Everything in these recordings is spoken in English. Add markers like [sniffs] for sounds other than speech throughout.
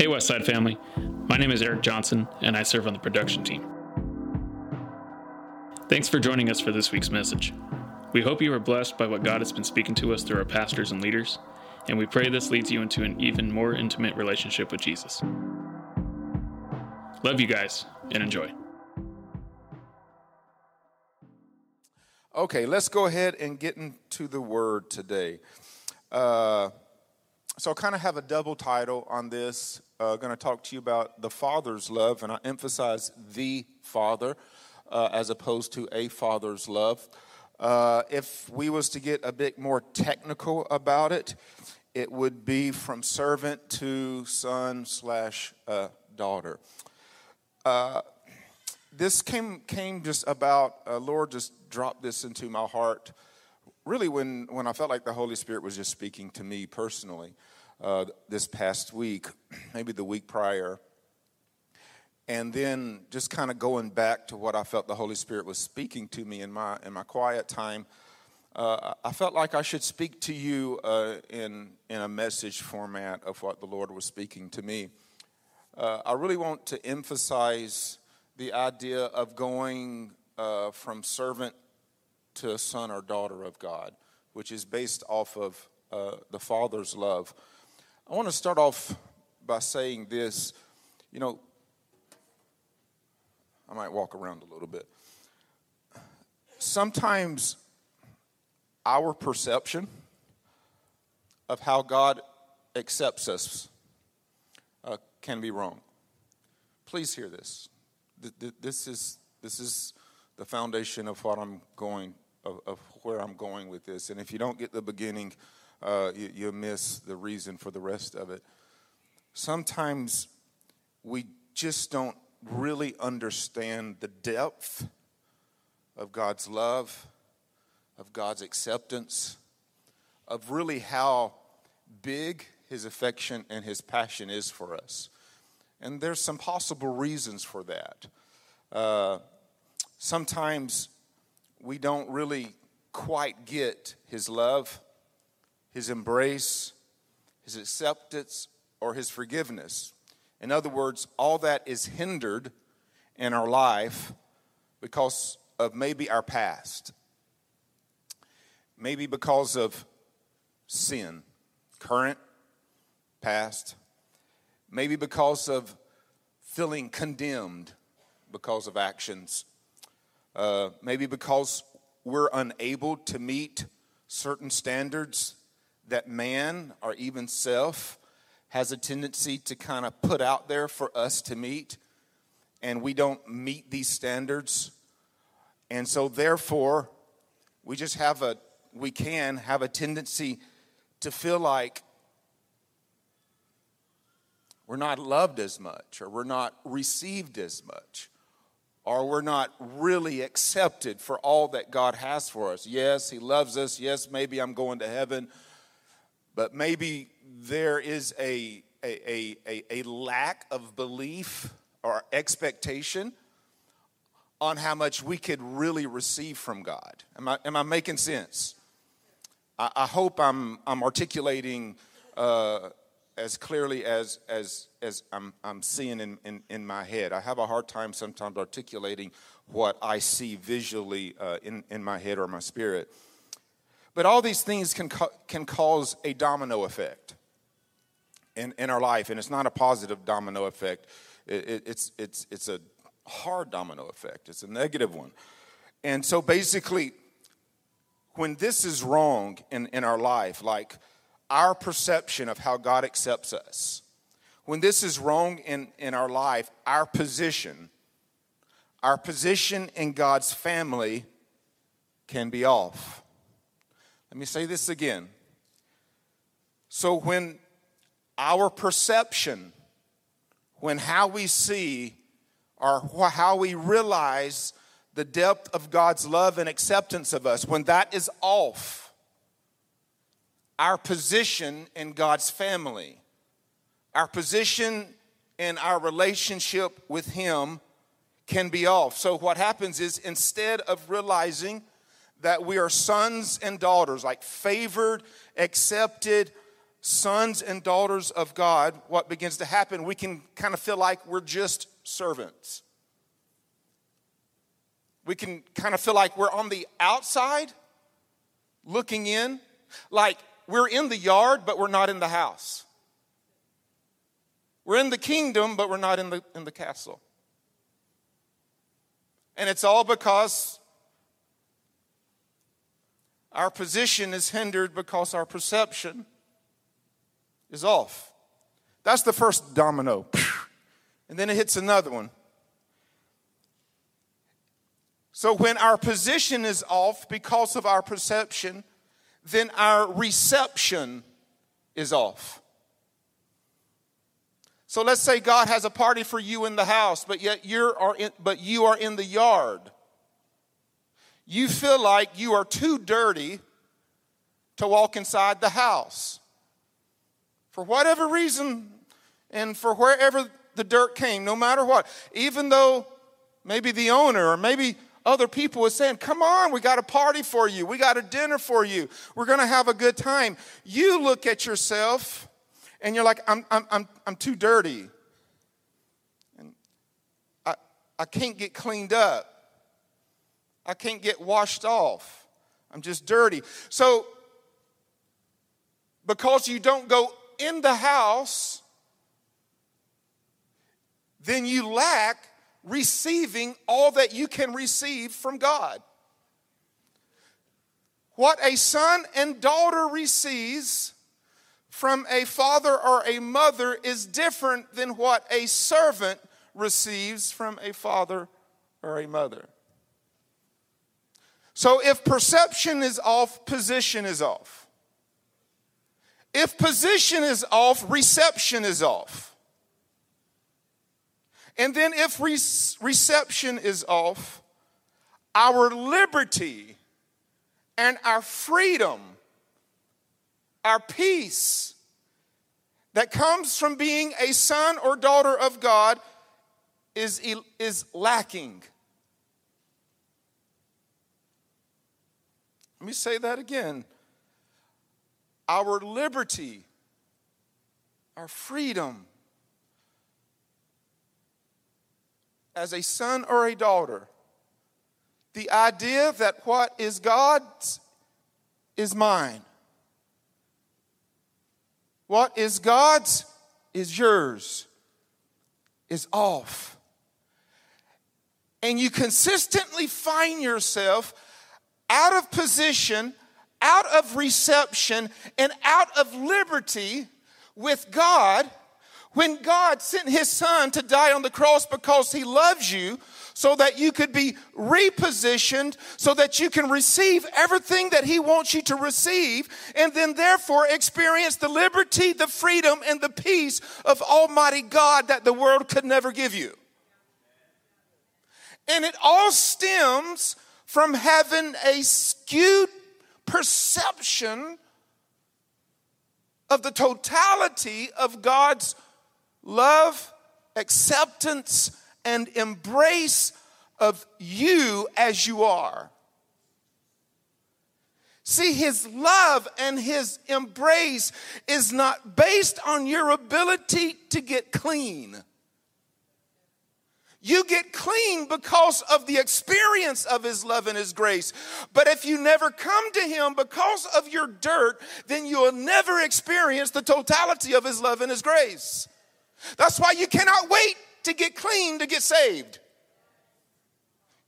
Hey, Westside family. My name is Eric Johnson, and I serve on the production team. Thanks for joining us for this week's message. We hope you are blessed by what God has been speaking to us through our pastors and leaders, and we pray this leads you into an even more intimate relationship with Jesus. Love you guys, and enjoy. Okay, let's go ahead and get into the word today. Uh, so, I kind of have a double title on this. Uh, going to talk to you about the Father's love, and I emphasize the Father uh, as opposed to a Father's love. Uh, if we was to get a bit more technical about it, it would be from servant to son slash uh, daughter. Uh, this came came just about. Uh, Lord just dropped this into my heart really when, when I felt like the Holy Spirit was just speaking to me personally uh, this past week, [clears throat] maybe the week prior. And then just kind of going back to what I felt the Holy Spirit was speaking to me in my, in my quiet time, uh, I felt like I should speak to you uh, in, in a message format of what the Lord was speaking to me. Uh, I really want to emphasize the idea of going uh, from servant to son or daughter of God, which is based off of uh, the Father's love. I want to start off by saying this. You know, I might walk around a little bit. Sometimes our perception of how God accepts us uh, can be wrong. Please hear this. This is, this is the foundation of what I'm going of, of where I'm going with this. And if you don't get the beginning, uh, you, you miss the reason for the rest of it. Sometimes we just don't really understand the depth of God's love, of God's acceptance, of really how big His affection and His passion is for us. And there's some possible reasons for that. Uh, sometimes we don't really quite get his love, his embrace, his acceptance, or his forgiveness. In other words, all that is hindered in our life because of maybe our past, maybe because of sin, current, past, maybe because of feeling condemned because of actions. Uh, maybe because we're unable to meet certain standards that man or even self has a tendency to kind of put out there for us to meet, and we don't meet these standards. And so, therefore, we just have a, we can have a tendency to feel like we're not loved as much or we're not received as much or we're not really accepted for all that God has for us. Yes, He loves us. Yes, maybe I'm going to heaven, but maybe there is a, a, a, a, lack of belief or expectation on how much we could really receive from God. Am I, am I making sense? I, I hope I'm, I'm articulating uh, as clearly as as as I'm I'm seeing in, in, in my head. I have a hard time sometimes articulating what I see visually uh, in in my head or my spirit. But all these things can can cause a domino effect in in our life, and it's not a positive domino effect. It, it, it's it's it's a hard domino effect. It's a negative one, and so basically, when this is wrong in in our life, like our perception of how God accepts us. When this is wrong in, in our life, our position, our position in God's family can be off. Let me say this again. So when our perception, when how we see or how we realize the depth of God's love and acceptance of us, when that is off, our position in God's family, our position in our relationship with Him can be off. So, what happens is instead of realizing that we are sons and daughters, like favored, accepted, sons and daughters of God, what begins to happen, we can kind of feel like we're just servants. We can kind of feel like we're on the outside looking in, like we're in the yard, but we're not in the house. We're in the kingdom, but we're not in the, in the castle. And it's all because our position is hindered because our perception is off. That's the first domino. [sniffs] And then it hits another one. So when our position is off because of our perception, then our reception is off. So let's say God has a party for you in the house, but yet you're in, but you are in the yard. You feel like you are too dirty to walk inside the house. For whatever reason and for wherever the dirt came, no matter what, even though maybe the owner or maybe other people is saying, Come on, we got a party for you. We got a dinner for you. We're going to have a good time. You look at yourself and you're like, I'm, I'm, I'm, I'm too dirty. And I, I can't get cleaned up. I can't get washed off. I'm just dirty. So, because you don't go in the house, then you lack receiving all that you can receive from God. What a son and daughter receives from a father or a mother is different than what a servant receives from a father or a mother. So if perception is off, position is off. If position is off, reception is off. And then if re- reception is off, our liberty and our freedom, our peace that comes from being a son or daughter of God is, is lacking. Let me say that again. Our liberty, our freedom, as a son or a daughter, the idea that what is God's is mine. What is God's is yours, is off. And you consistently find yourself out of position, out of reception, and out of liberty with God when God sent his son to die on the cross because he loves you, so that you could be repositioned, so that you can receive everything that he wants you to receive, and then therefore experience the liberty, the freedom, and the peace of Almighty God that the world could never give you. And it all stems from having a skewed perception of the totality of God's love, acceptance, and embrace of you as you are. See, his love and his embrace is not based on your ability to get clean. You get clean because of the experience of His love and His grace. But if you never come to Him because of your dirt, then you'll never experience the totality of His love and His grace. That's why you cannot wait to get clean to get saved.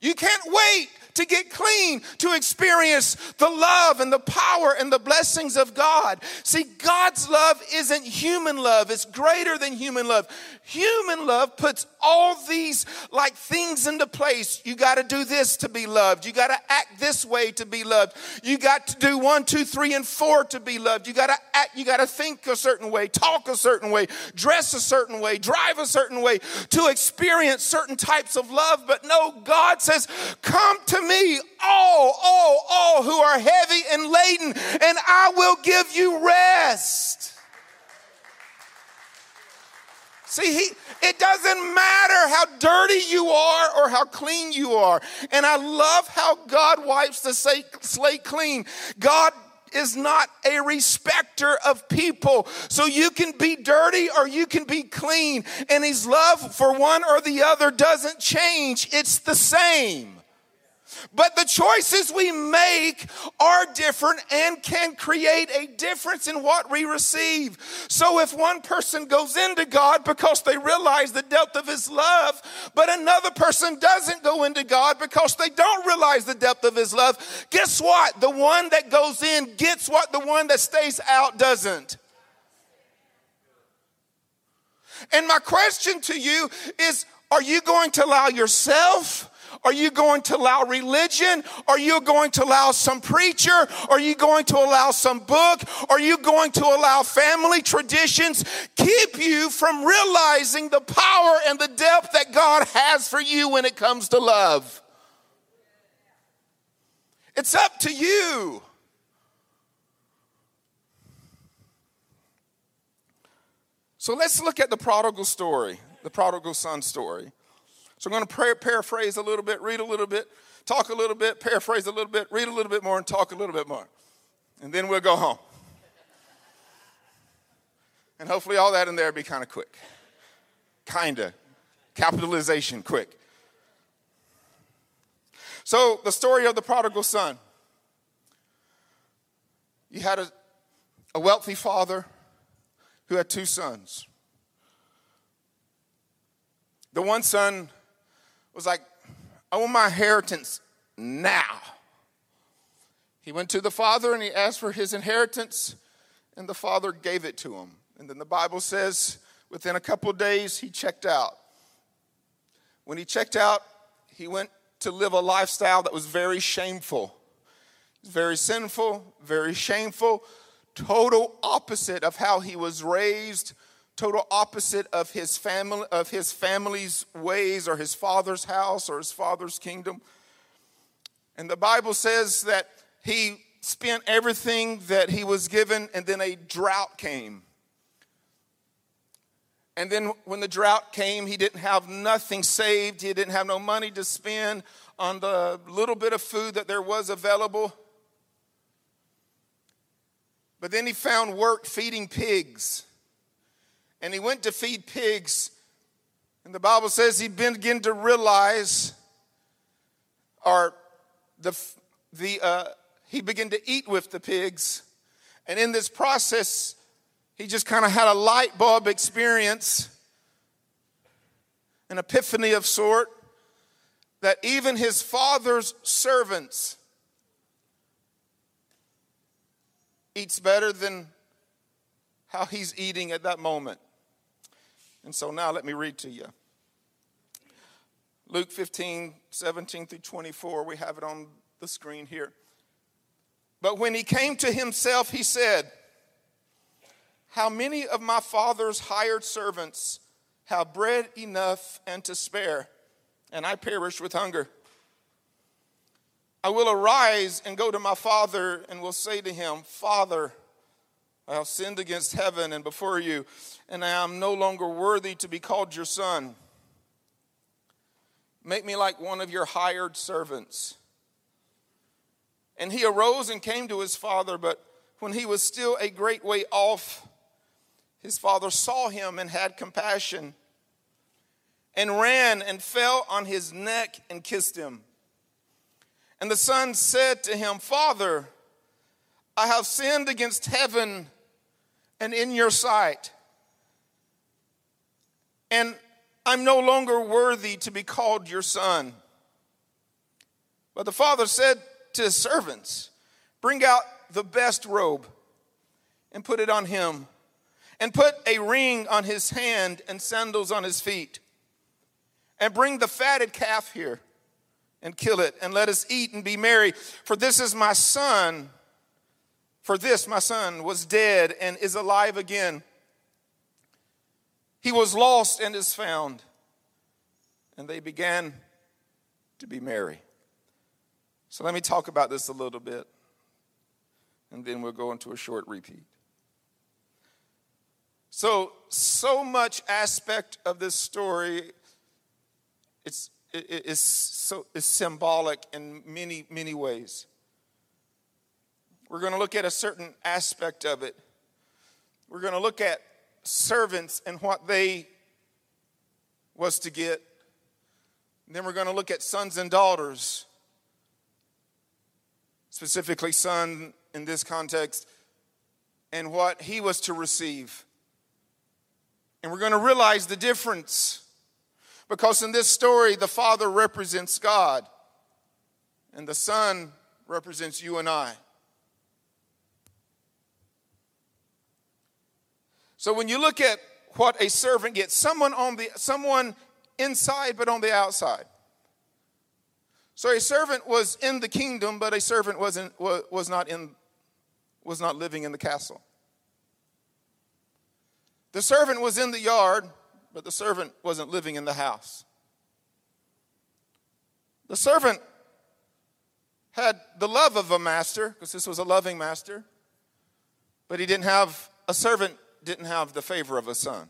You can't wait to get clean, to experience the love and the power and the blessings of God. See, God's love isn't human love, it's greater than human love. Human love puts all these like things into place. You got to do this to be loved. You got to act this way to be loved. You got to do one, two, three, and four to be loved. You got to act, you got to think a certain way, talk a certain way, dress a certain way, drive a certain way to experience certain types of love. But no, God says, Come to me, all, all, all who are heavy and laden, and I will give you rest. See, he, it doesn't matter how dirty you are or how clean you are. And I love how God wipes the slate clean. God is not a respecter of people. So you can be dirty or you can be clean. And his love for one or the other doesn't change, it's the same. But the choices we make are different and can create a difference in what we receive. So if one person goes into God because they realize the depth of his love, but another person doesn't go into God because they don't realize the depth of his love, guess what? The one that goes in gets what the one that stays out doesn't. And my question to you is are you going to allow yourself? Are you going to allow religion? Are you going to allow some preacher? Are you going to allow some book? Are you going to allow family traditions keep you from realizing the power and the depth that God has for you when it comes to love? It's up to you. So let's look at the prodigal story, the prodigal son story. So I'm going to paraphrase a little bit, read a little bit, talk a little bit, paraphrase a little bit, read a little bit more, and talk a little bit more. And then we'll go home. And hopefully, all that in there be kind of quick. Kind of. Capitalization quick. So, the story of the prodigal son. You had a, a wealthy father who had two sons. The one son was like, I want my inheritance now. He went to the father and he asked for his inheritance, and the father gave it to him. And then the Bible says within a couple days he checked out. When he checked out, he went to live a lifestyle that was very shameful. Very sinful, very shameful, total opposite of how he was raised, total opposite of his family of his family's ways or his father's house or his father's kingdom. And the bible says that he spent everything that he was given and then a drought came. And then when the drought came he didn't have nothing saved. He didn't have no money to spend on the little bit of food that there was available. But then he found work feeding pigs and he went to feed pigs. And the Bible says he began to realize, or the, the, uh, he began to eat with the pigs. And in this process, he just kind of had a light bulb experience, an epiphany of sort, that even his father's servants eats better than how he's eating at that moment. And so now let me read to you. Luke 15, 17 through 24, we have it on the screen here. But when he came to himself, he said, How many of my father's hired servants have bread enough and to spare, and I perish with hunger? I will arise and go to my father and will say to him, Father, I have sinned against heaven and before you, and I am no longer worthy to be called your son. Make me like one of your hired servants. And he arose and came to his father, but when he was still a great way off, his father saw him and had compassion, and ran and fell on his neck and kissed him. And the son said to him, Father, I have sinned against heaven and in your sight. And I'm no longer worthy to be called your son. But the father said to his servants, Bring out the best robe and put it on him, and put a ring on his hand and sandals on his feet. And bring the fatted calf here and kill it, and let us eat and be merry. For this is my son for this, my son was dead and is alive again. He was lost and is found. And they began to be merry. So let me talk about this a little bit, and then we'll go into a short repeat. So, so much aspect of this story it's, it, is so, is symbolic in many, many ways we're going to look at a certain aspect of it. We're going to look at servants and what they was to get. And then we're going to look at sons and daughters, specifically son in this context, and what he was to receive. And we're going to realize the difference because in this story, the Father represents God and the Son represents you and I. So when you look at what a servant gets, someone on the someone inside but on the outside. So a servant was in the kingdom, but a servant wasn't was not in was not living in the castle. The servant was in the yard, but the servant wasn't living in the house. The servant had the love of a master, because this was a loving master, but he didn't have, a servant didn't have the favor of a son.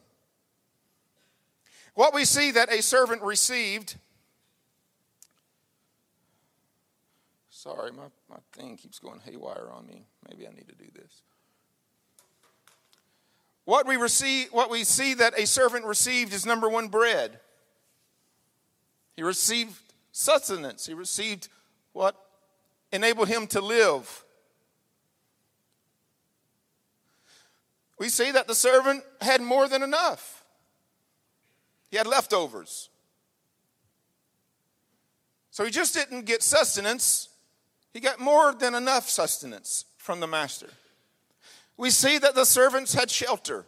What we see that a servant received, sorry, my, my thing keeps going haywire on me. Maybe I need to do this. What we, receive, what we see that a servant received is number one, bread. He received sustenance. He received what enabled him to live. We see that the servant had more than enough, he had leftovers. So he just didn't get sustenance, he got more than enough sustenance from the master. We see that the servants had shelter,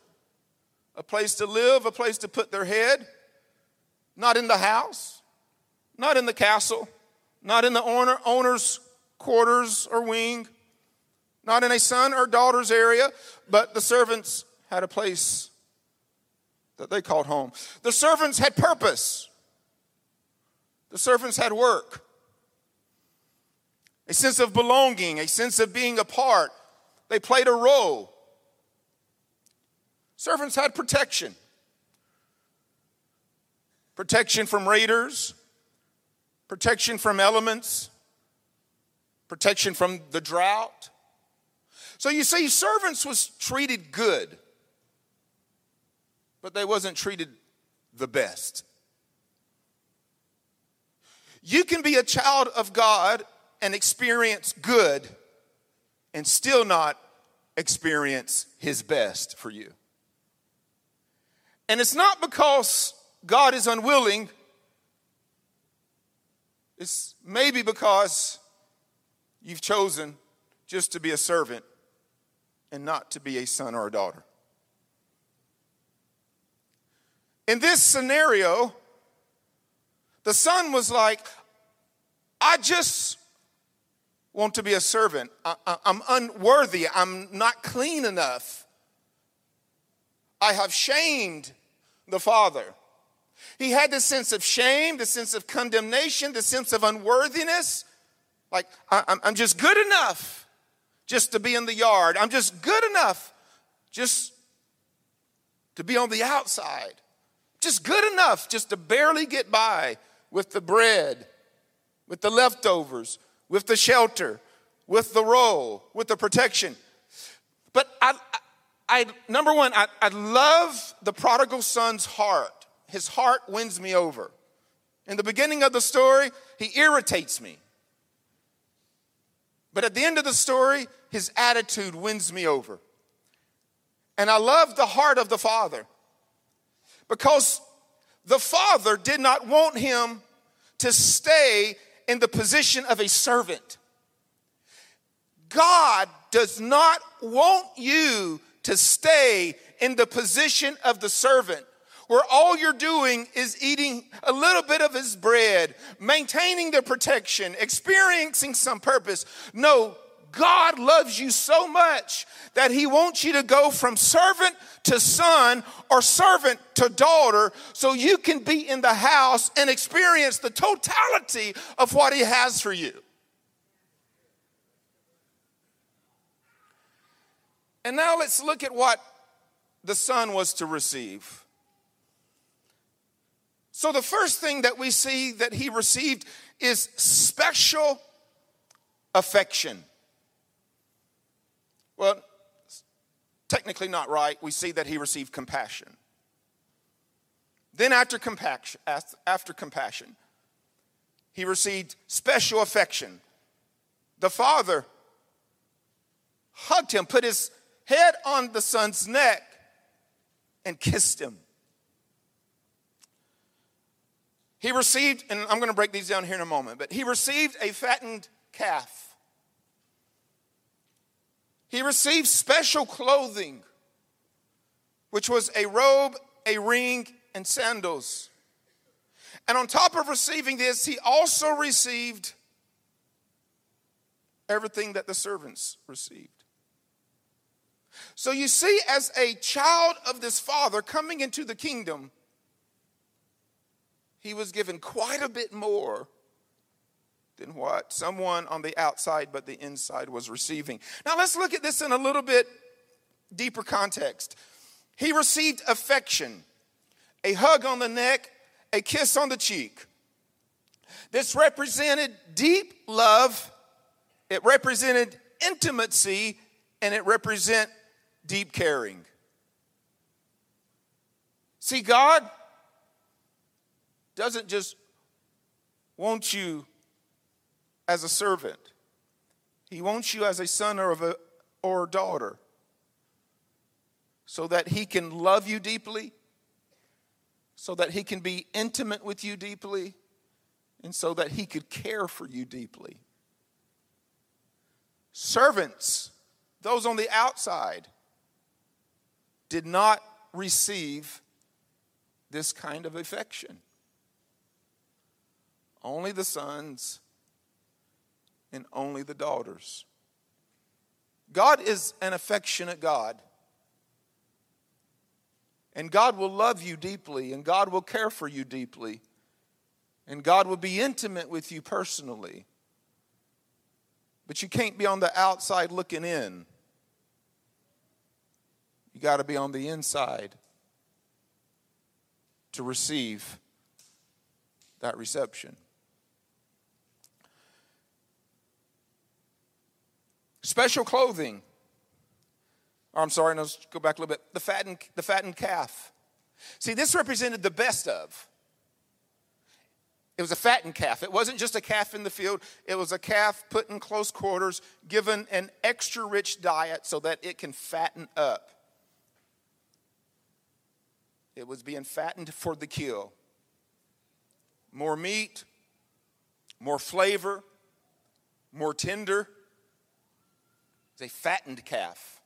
a place to live, a place to put their head, not in the house, not in the castle, not in the owner, owner's quarters or wing, not in a son or daughter's area, but the servants had a place that they called home. The servants had purpose. The servants had work, a sense of belonging, a sense of being a part, they played a role. Servants had protection protection from raiders, protection from elements, protection from the drought. So you see, servants was treated good, but they wasn't treated the best. You can be a child of God and experience good and still not experience His best for you. And it's not because God is unwilling, it's maybe because you've chosen just to be a servant and not to be a son or a daughter. In this scenario, the son was like, I just want to be a servant. I, am unworthy. I'm not clean enough. I have shamed the Father. He had this sense of shame, the sense of condemnation, the sense of unworthiness. Like, I, I'm just good enough just to be in the yard. I'm just good enough just to be on the outside. Just good enough just to barely get by with the bread, with the leftovers, with the shelter, with the role, with the protection. But I, I number one, I, I love the prodigal son's heart. His heart wins me over. In the beginning of the story, he irritates me. But at the end of the story, his attitude wins me over. And I love the heart of the father because the father did not want him to stay in the position of a servant. God does not want you to stay in the position of the servant where all you're doing is eating a little bit of his bread, maintaining the protection, experiencing some purpose. No, God loves you so much that he wants you to go from servant to son or servant to daughter so you can be in the house and experience the totality of what he has for you. And now let's look at what the son was to receive. So, the first thing that we see that he received is special affection. Well, technically not right. We see that he received compassion. Then, after compassion, after compassion, he received special affection. The father hugged him, put his head on the son's neck, and kissed him. He received, and I'm going to break these down here in a moment, but he received a fattened calf. He received special clothing, which was a robe, a ring, and sandals. And on top of receiving this, he also received everything that the servants received. So you see, as a child of this father coming into the kingdom, he was given quite a bit more than what someone on the outside but the inside was receiving. Now let's look at this in a little bit deeper context. He received affection, a hug on the neck, a kiss on the cheek. This represented deep love, it represented intimacy, and it represent deep caring. See, God doesn't just want you as a servant. He wants you as a son or, a, or a daughter so that he can love you deeply, so that he can be intimate with you deeply, and so that he could care for you deeply. Servants, those on the outside, did not receive this kind of affection. Only the sons and only the daughters. God is an affectionate God. And God will love you deeply, and God will care for you deeply, and God will be intimate with you personally. But you can't be on the outside looking in. You got to be on the inside to receive that reception. Special clothing. Or I'm sorry, let's go back a little bit. The fattened, the fattened calf. See, this represented the best of. It was a fattened calf. It wasn't just a calf in the field, it was a calf put in close quarters, given an extra rich diet so that it can fatten up. It was being fattened for the kill. More meat, more flavor, more tender. A fattened calf,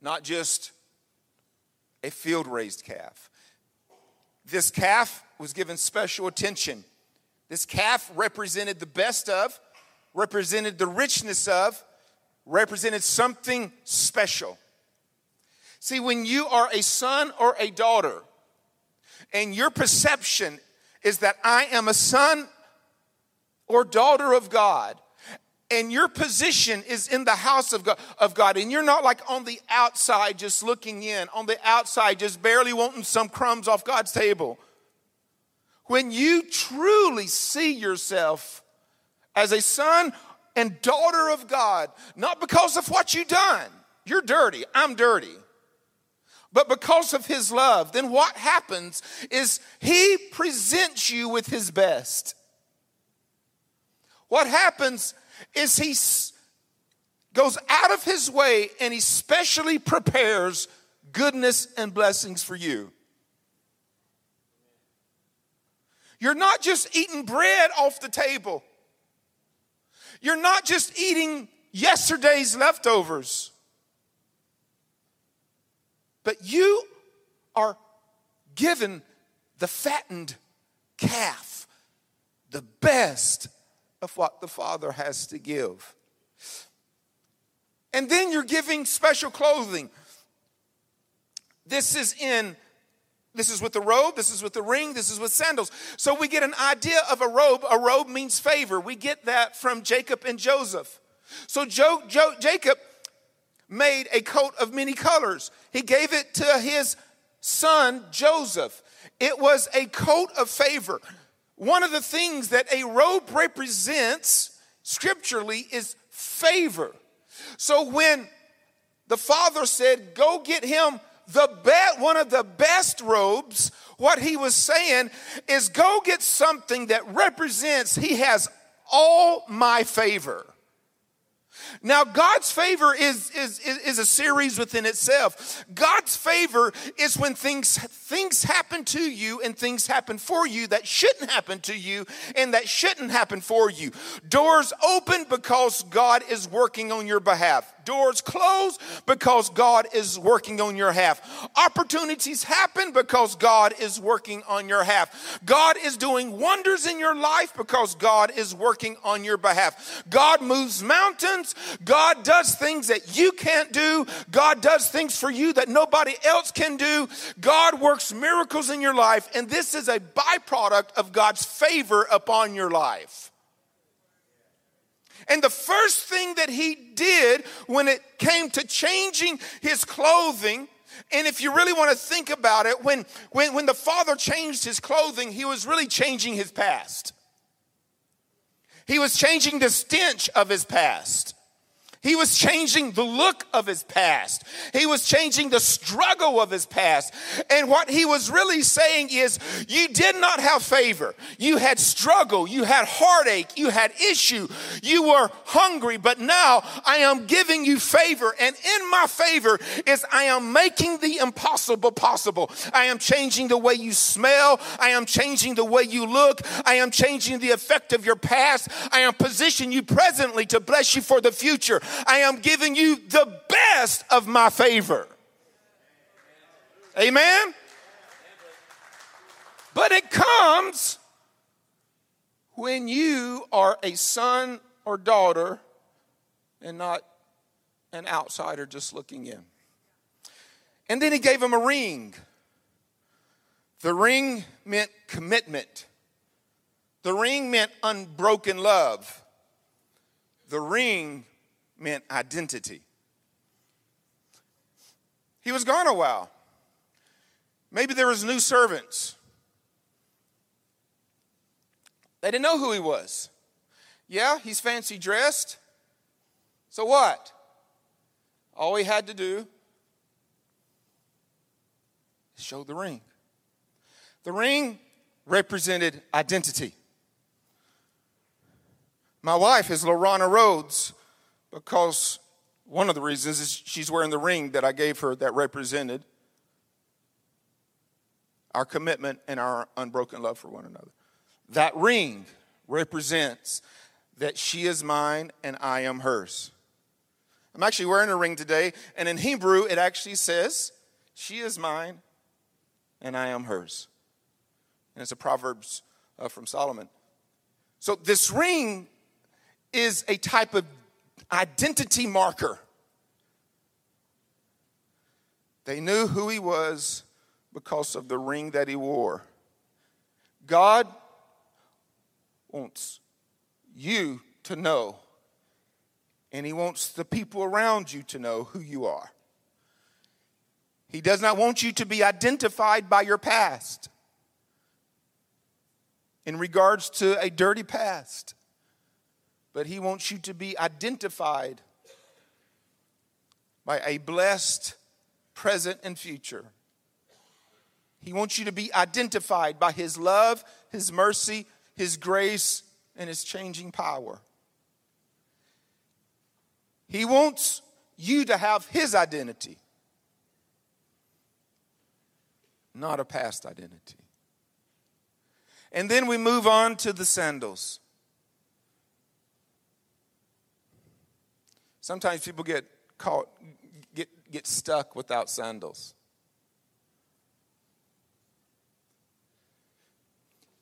not just a field raised calf. This calf was given special attention. This calf represented the best of, represented the richness of, represented something special. See, when you are a son or a daughter, and your perception is that I am a son or daughter of God, and your position is in the house of God, of God, and you're not like on the outside just looking in, on the outside just barely wanting some crumbs off God's table. When you truly see yourself as a son and daughter of God, not because of what you've done, you're dirty, I'm dirty but because of his love, then what happens is he presents you with his best. What happens is he goes out of his way and he specially prepares goodness and blessings for you. You're not just eating bread off the table. You're not just eating yesterday's leftovers. But you are given the fattened calf, the best of what the Father has to give. And then you're giving special clothing. This is in this is with the robe, this is with the ring, this is with sandals. So we get an idea of a robe. A robe means favor. We get that from Jacob and Joseph. So jo- jo- Jacob made a coat of many colors. He gave it to his son Joseph. It was a coat of favor. One of the things that a robe represents scripturally is favor. So when the father said, Go get him the be- one of the best robes, what he was saying is go get something that represents he has all my favor. Now, God's favor is, is, is, a series within itself. God's favor is when things, things happen to you and things happen for you that shouldn't happen to you and that shouldn't happen for you. Doors open because God is working on your behalf doors close because God is working on your half. Opportunities happen because God is working on your half. God is doing wonders in your life because God is working on your behalf. God moves mountains. God does things that you can't do. God does things for you that nobody else can do. God works miracles in your life, and this is a byproduct of God's favor upon your life. And the first thing that he did when it came to changing his clothing, and if you really want to think about it, when, when, when the father changed his clothing, he was really changing his past. He was changing the stench of his past. He was changing the look of his past. He was changing the struggle of his past. And what he was really saying is, you did not have favor. You had struggle. You had heartache. You had issue. You were hungry. But now I am giving you favor. And in my favor is I am making the impossible possible. I am changing the way you smell. I am changing the way you look. I am changing the effect of your past. I am positioning you presently to bless you for the future. I am giving you the best of my favor. Amen? But it comes when you are a son or daughter and not an outsider just looking in. And then he gave him a ring. The ring meant commitment. The ring meant unbroken love. The ring meant identity. He was gone a while. Maybe there was new servants. They didn't know who he was. Yeah, he's fancy dressed. So what? All he had to do is show the ring. The ring represented identity. My wife is Lorana Rhodes because one of the reasons is she's wearing the ring that I gave her that represented our commitment and our unbroken love for one another. That ring represents that she is mine and I am hers. I'm actually wearing a ring today, and in Hebrew, it actually says, She is mine and I am hers. And it's a Proverbs uh, from Solomon. So, this ring is a type of identity marker. They knew who he was because of the ring that he wore. God wants you to know, and he wants the people around you to know who you are. He does not want you to be identified by your past in regards to a dirty past but He wants you to be identified by a blessed present and future. He wants you to be identified by His love, His mercy, His grace, and His changing power. He wants you to have His identity, not a past identity. And then we move on to the sandals. Sometimes people get caught, get, get stuck without sandals.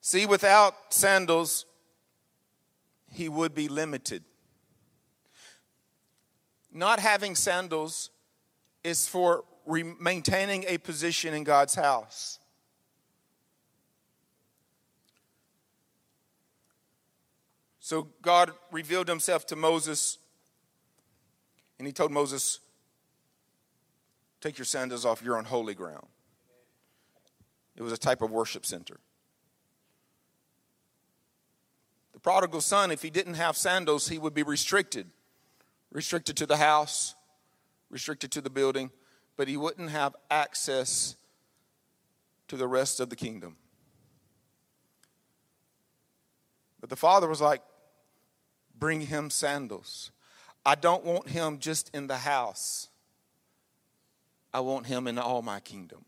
See, without sandals, he would be limited. Not having sandals is for re- maintaining a position in God's house. So God revealed himself to Moses and he told Moses, Take your sandals off, you're on holy ground. It was a type of worship center. The prodigal son, if he didn't have sandals, he would be restricted. restricted to the house, restricted to the building, but he wouldn't have access to the rest of the kingdom. But the father was like, Bring him sandals. I don't want him just in the house, I want him in all my kingdom.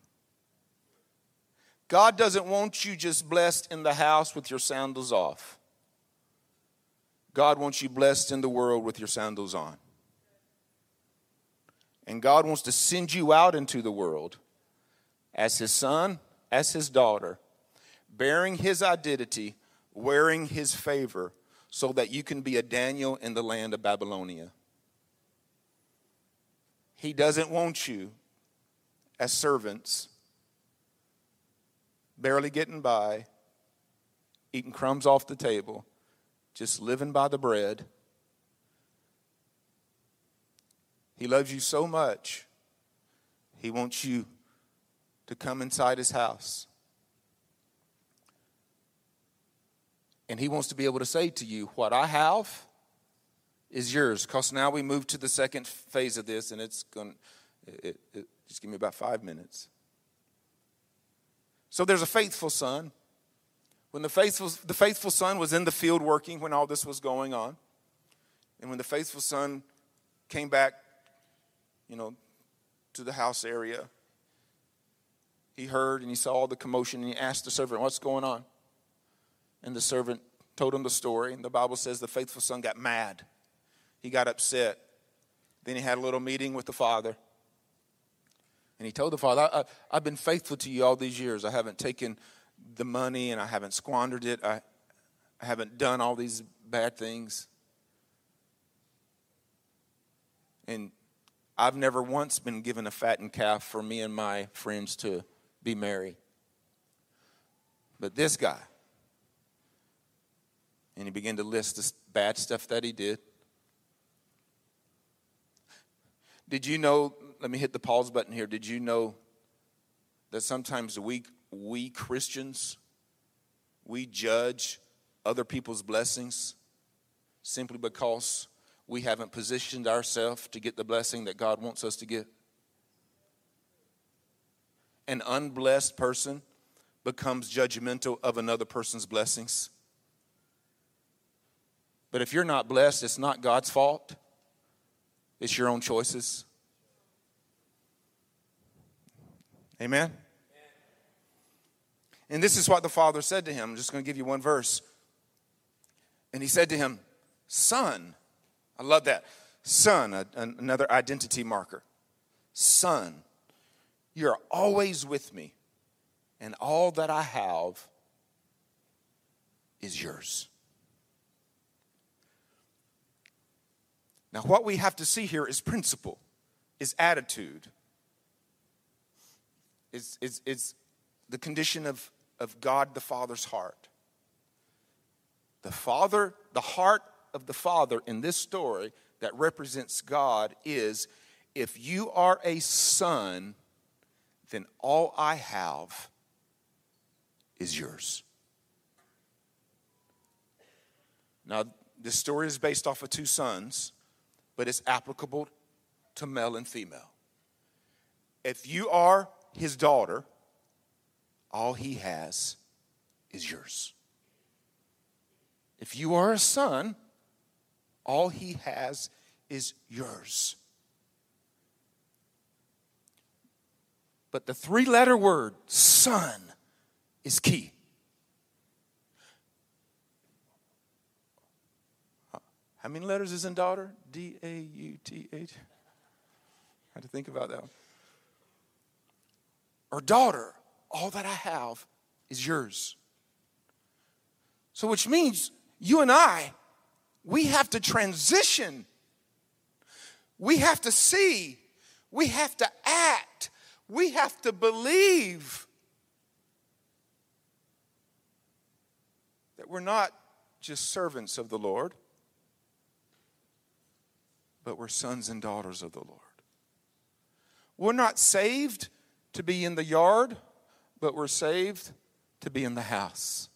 God doesn't want you just blessed in the house with your sandals off. God wants you blessed in the world with your sandals on. And God wants to send you out into the world as his son, as his daughter, bearing his identity, wearing his favor, so that you can be a Daniel in the land of Babylonia. He doesn't want you as servants barely getting by, eating crumbs off the table, just living by the bread. He loves you so much, He wants you to come inside His house. And He wants to be able to say to you, What I have is yours. Because now we move to the second phase of this, and it's going to, just give me about five minutes. So there's a faithful son. When the faithful, the faithful son was in the field working when all this was going on, and when the faithful son came back, you know, to the house area, he heard and he saw all the commotion and he asked the servant, What's going on? And the servant told him the story. And the Bible says the faithful son got mad, he got upset. Then he had a little meeting with the father. And he told the father, I, have been faithful to you all these years. I haven't taken the money and I haven't squandered it. I, I haven't done all these bad things. And I've never once been given a fattened calf for me and my friends to be merry. But this guy, and he began to list the bad stuff that he did. Did you know let me hit the pause button here. Did you know that sometimes we, we Christians, we judge other people's blessings simply because we haven't positioned ourselves to get the blessing that God wants us to get? An unblessed person becomes judgmental of another person's blessings. But if you're not blessed, it's not God's fault, it's your own choices. Amen? And this is what the father said to him. I'm just going to give you one verse. And he said to him, Son, I love that. Son, a, another identity marker. Son, you're always with me, and all that I have is yours. Now, what we have to see here is principle, is attitude is, is, is the condition of, of God the Father's heart. The Father, the heart of the Father in this story that represents God is if you are a son, then all I have is yours. Now, this story is based off of two sons, but it's applicable to male and female. If you are his daughter, all he has is yours. If you are a son, all he has is yours. But the three letter word, son, is key. How many letters is in daughter? D A U T H. I had to think about that one or daughter, all that I have is yours. So, which means you and I, we have to transition. We have to see. We have to act. We have to believe that we're not just servants of the Lord, but we're sons and daughters of the Lord. We're not saved to be in the yard, but we're saved to be in the house.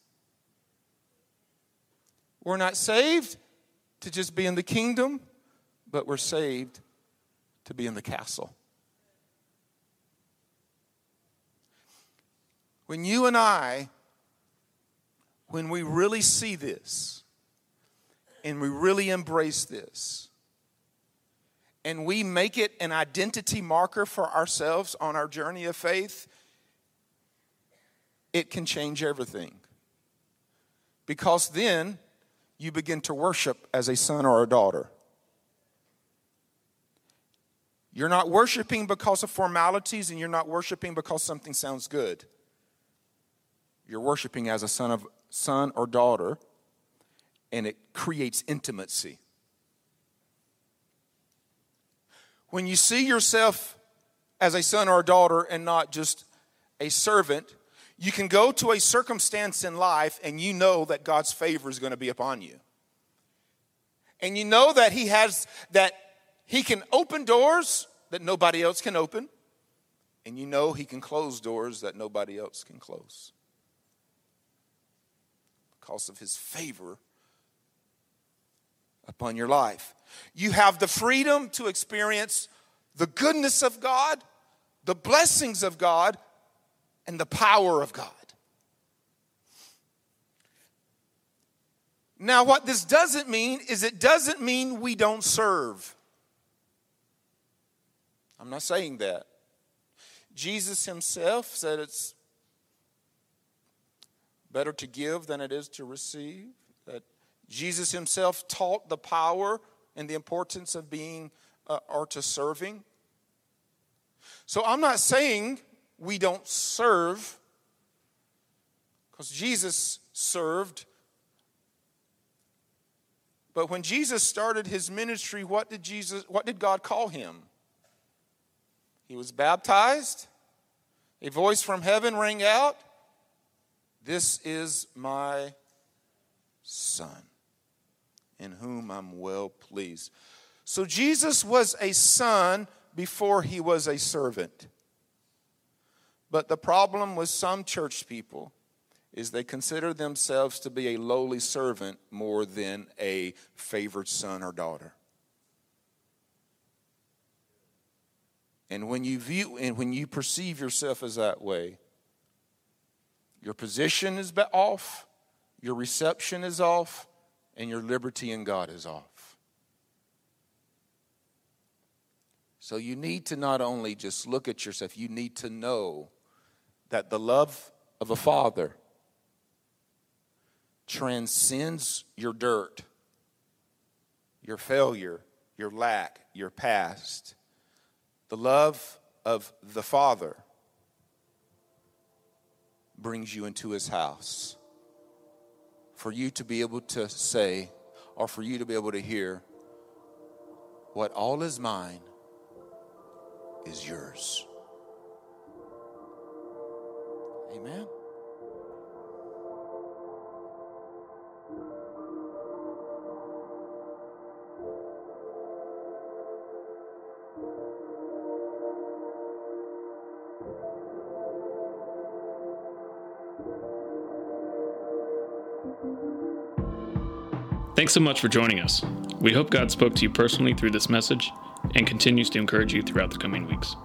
We're not saved to just be in the kingdom, but we're saved to be in the castle. When you and I, when we really see this and we really embrace this, and we make it an identity marker for ourselves on our journey of faith, it can change everything. Because then you begin to worship as a son or a daughter. You're not worshiping because of formalities and you're not worshiping because something sounds good. You're worshiping as a son of son or daughter and it creates intimacy. When you see yourself as a son or a daughter and not just a servant, you can go to a circumstance in life and you know that God's favor is going to be upon you. And you know that He has, that He can open doors that nobody else can open. And you know He can close doors that nobody else can close. Because of His favor upon your life. You have the freedom to experience the goodness of God, the blessings of God, and the power of God. Now, what this doesn't mean is it doesn't mean we don't serve. I'm not saying that. Jesus himself said it's better to give than it is to receive. That Jesus himself taught the power and the importance of being uh, or to serving. So I'm not saying we don't serve because Jesus served. But when Jesus started his ministry, what did Jesus what did God call him? He was baptized. A voice from heaven rang out, "This is my son, in whom I'm well pleased." So Jesus was a son before he was a servant. But the problem with some church people is they consider themselves to be a lowly servant more than a favored son or daughter. And when you view and when you perceive yourself as that way, your position is off, your reception is off, and your liberty in God is off. So you need to not only just look at yourself, you need to know that the love of a father transcends your dirt, your failure, your lack, your past. The love of the Father brings you into his house. For you to be able to say, or for you to be able to hear, what all is mine is yours. Amen. Thanks so much for joining us. We hope God spoke to you personally through this message and continues to encourage you throughout the coming weeks.